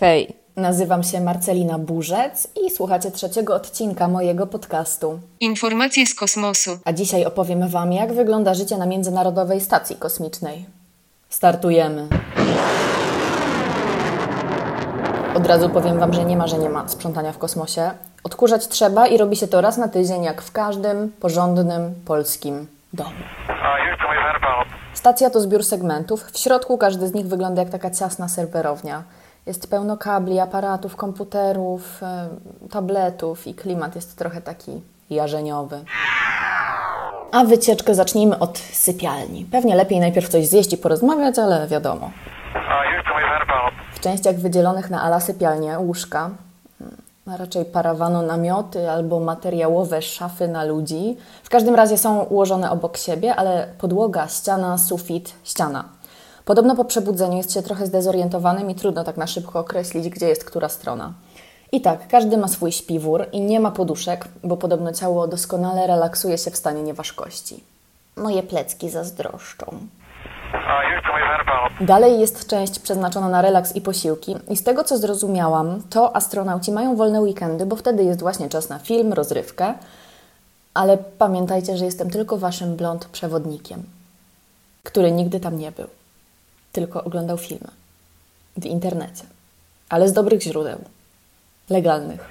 Hej, nazywam się Marcelina Burzec i słuchacie trzeciego odcinka mojego podcastu. Informacje z kosmosu. A dzisiaj opowiem Wam, jak wygląda życie na Międzynarodowej Stacji Kosmicznej. Startujemy. Od razu powiem Wam, że nie ma, że nie ma sprzątania w kosmosie. Odkurzać trzeba i robi się to raz na tydzień, jak w każdym porządnym polskim domu. Stacja to zbiór segmentów. W środku każdy z nich wygląda jak taka ciasna serwerownia. Jest pełno kabli, aparatów, komputerów, e, tabletów i klimat jest trochę taki jarzeniowy. A wycieczkę zacznijmy od sypialni. Pewnie lepiej najpierw coś zjeść i porozmawiać, ale wiadomo. W częściach wydzielonych na ala sypialnie łóżka, a raczej parawano namioty albo materiałowe szafy na ludzi. W każdym razie są ułożone obok siebie, ale podłoga, ściana, sufit, ściana. Podobno po przebudzeniu jest się trochę zdezorientowanym i trudno tak na szybko określić, gdzie jest która strona. I tak, każdy ma swój śpiwór i nie ma poduszek, bo podobno ciało doskonale relaksuje się w stanie nieważkości. Moje plecki zazdroszczą. Dalej jest część przeznaczona na relaks i posiłki, i z tego co zrozumiałam, to astronauci mają wolne weekendy, bo wtedy jest właśnie czas na film, rozrywkę. Ale pamiętajcie, że jestem tylko waszym blond przewodnikiem, który nigdy tam nie był, tylko oglądał filmy w internecie, ale z dobrych źródeł, legalnych.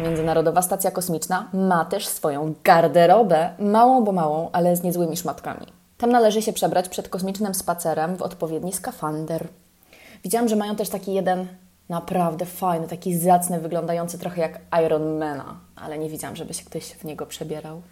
Międzynarodowa Stacja Kosmiczna ma też swoją garderobę, małą bo małą, ale z niezłymi szmatkami. Tam należy się przebrać przed kosmicznym spacerem w odpowiedni skafander. Widziałam, że mają też taki jeden naprawdę fajny, taki zacny, wyglądający trochę jak Iron Mana, ale nie widziałam, żeby się ktoś w niego przebierał.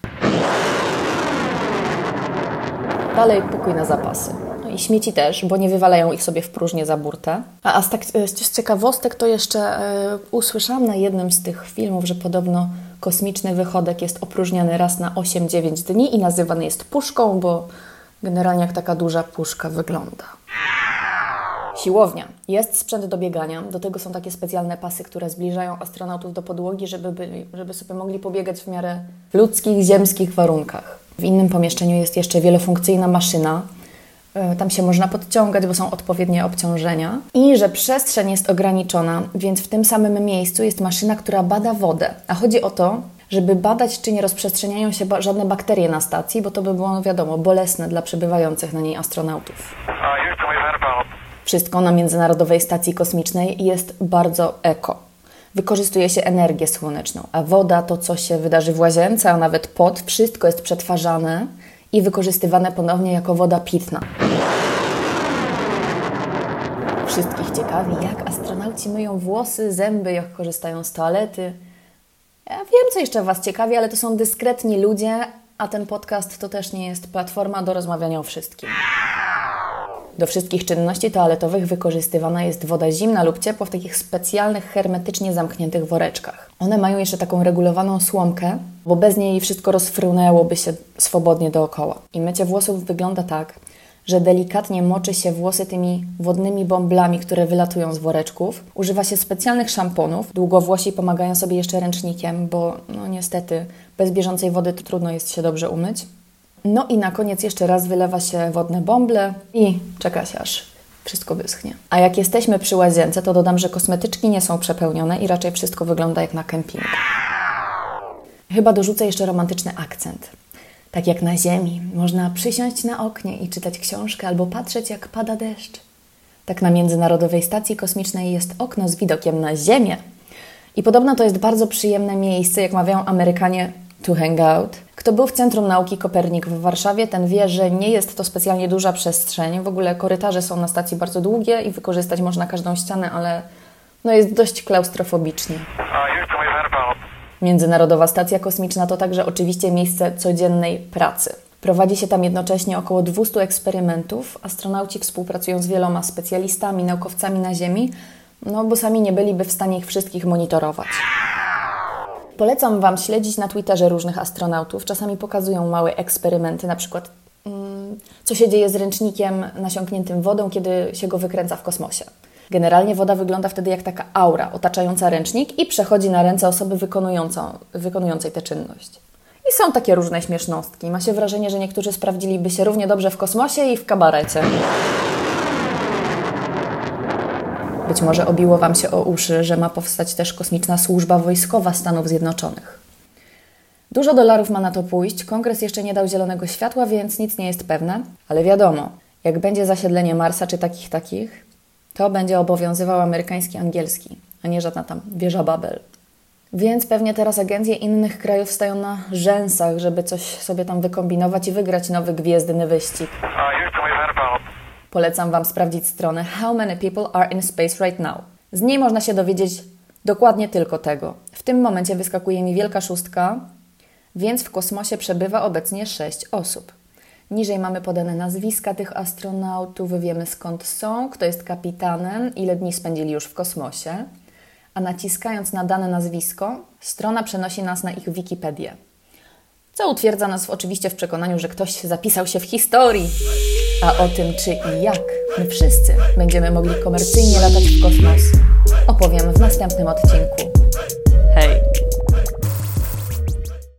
Dalej pokój na zapasy. I śmieci też, bo nie wywalają ich sobie w próżnię za burtę. A, a z, tak, z ciekawostek to jeszcze e, usłyszałam na jednym z tych filmów, że podobno kosmiczny wychodek jest opróżniany raz na 8-9 dni i nazywany jest puszką, bo generalnie jak taka duża puszka wygląda. Siłownia. Jest sprzęt do biegania. Do tego są takie specjalne pasy, które zbliżają astronautów do podłogi, żeby, byli, żeby sobie mogli pobiegać w miarę ludzkich, ziemskich warunkach. W innym pomieszczeniu jest jeszcze wielofunkcyjna maszyna. E, Tam się można podciągać, bo są odpowiednie obciążenia. I że przestrzeń jest ograniczona, więc w tym samym miejscu jest maszyna, która bada wodę. A chodzi o to, żeby badać, czy nie rozprzestrzeniają się żadne bakterie na stacji, bo to by było, wiadomo, bolesne dla przebywających na niej astronautów. Wszystko na Międzynarodowej Stacji Kosmicznej jest bardzo eko. Wykorzystuje się energię słoneczną, a woda, to co się wydarzy w łazience, a nawet pot, wszystko jest przetwarzane i wykorzystywane ponownie jako woda pitna. Wszystkich ciekawi, jak astronauci myją włosy, zęby, jak korzystają z toalety. Ja wiem, co jeszcze Was ciekawi, ale to są dyskretni ludzie, a ten podcast to też nie jest platforma do rozmawiania o wszystkim. Do wszystkich czynności toaletowych wykorzystywana jest woda zimna lub ciepła w takich specjalnych, hermetycznie zamkniętych woreczkach. One mają jeszcze taką regulowaną słomkę, bo bez niej wszystko rozfrunęłoby się swobodnie dookoła. I mycie włosów wygląda tak, że delikatnie moczy się włosy tymi wodnymi bąblami, które wylatują z woreczków. Używa się specjalnych szamponów. Długowłosi pomagają sobie jeszcze ręcznikiem, bo no niestety bez bieżącej wody trudno jest się dobrze umyć. No i na koniec jeszcze raz wylewa się wodne bąble i czeka się aż wszystko wyschnie. A jak jesteśmy przy łazience, to dodam, że kosmetyczki nie są przepełnione i raczej wszystko wygląda jak na kempingu. Chyba dorzucę jeszcze romantyczny akcent. Tak jak na ziemi, można przysiąść na oknie i czytać książkę albo patrzeć, jak pada deszcz. Tak na Międzynarodowej Stacji Kosmicznej jest okno z widokiem na Ziemię. I podobno to jest bardzo przyjemne miejsce, jak mawiają Amerykanie, to hang out. Kto był w Centrum Nauki Kopernik w Warszawie, ten wie, że nie jest to specjalnie duża przestrzeń. W ogóle korytarze są na stacji bardzo długie i wykorzystać można każdą ścianę, ale no jest dość klaustrofobicznie. Międzynarodowa Stacja Kosmiczna to także oczywiście miejsce codziennej pracy. Prowadzi się tam jednocześnie około 200 eksperymentów. Astronauci współpracują z wieloma specjalistami, naukowcami na Ziemi, no bo sami nie byliby w stanie ich wszystkich monitorować. Polecam Wam śledzić na Twitterze różnych astronautów. Czasami pokazują małe eksperymenty, na przykład mm, co się dzieje z ręcznikiem nasiąkniętym wodą, kiedy się go wykręca w kosmosie. Generalnie woda wygląda wtedy jak taka aura otaczająca ręcznik i przechodzi na ręce osoby wykonującej tę czynność. I są takie różne śmiesznostki. Ma się wrażenie, że niektórzy sprawdziliby się równie dobrze w kosmosie i w kabarecie. Być może obiło Wam się o uszy, że ma powstać też kosmiczna służba wojskowa Stanów Zjednoczonych. Dużo dolarów ma na to pójść, kongres jeszcze nie dał zielonego światła, więc nic nie jest pewne, ale wiadomo, jak będzie zasiedlenie Marsa czy takich takich, to będzie obowiązywał amerykański angielski, a nie żadna tam wieża Babel. Więc pewnie teraz agencje innych krajów stają na rzęsach, żeby coś sobie tam wykombinować i wygrać nowy gwiezdny wyścig. Polecam Wam sprawdzić stronę How Many People Are in Space Right Now. Z niej można się dowiedzieć dokładnie tylko tego. W tym momencie wyskakuje mi wielka szóstka, więc w kosmosie przebywa obecnie 6 osób. Niżej mamy podane nazwiska tych astronautów, wiemy skąd są, kto jest kapitanem, ile dni spędzili już w kosmosie. A naciskając na dane nazwisko, strona przenosi nas na ich Wikipedię. Co utwierdza nas oczywiście w przekonaniu, że ktoś zapisał się w historii. A o tym, czy i jak my wszyscy będziemy mogli komercyjnie latać w kosmos, opowiem w następnym odcinku.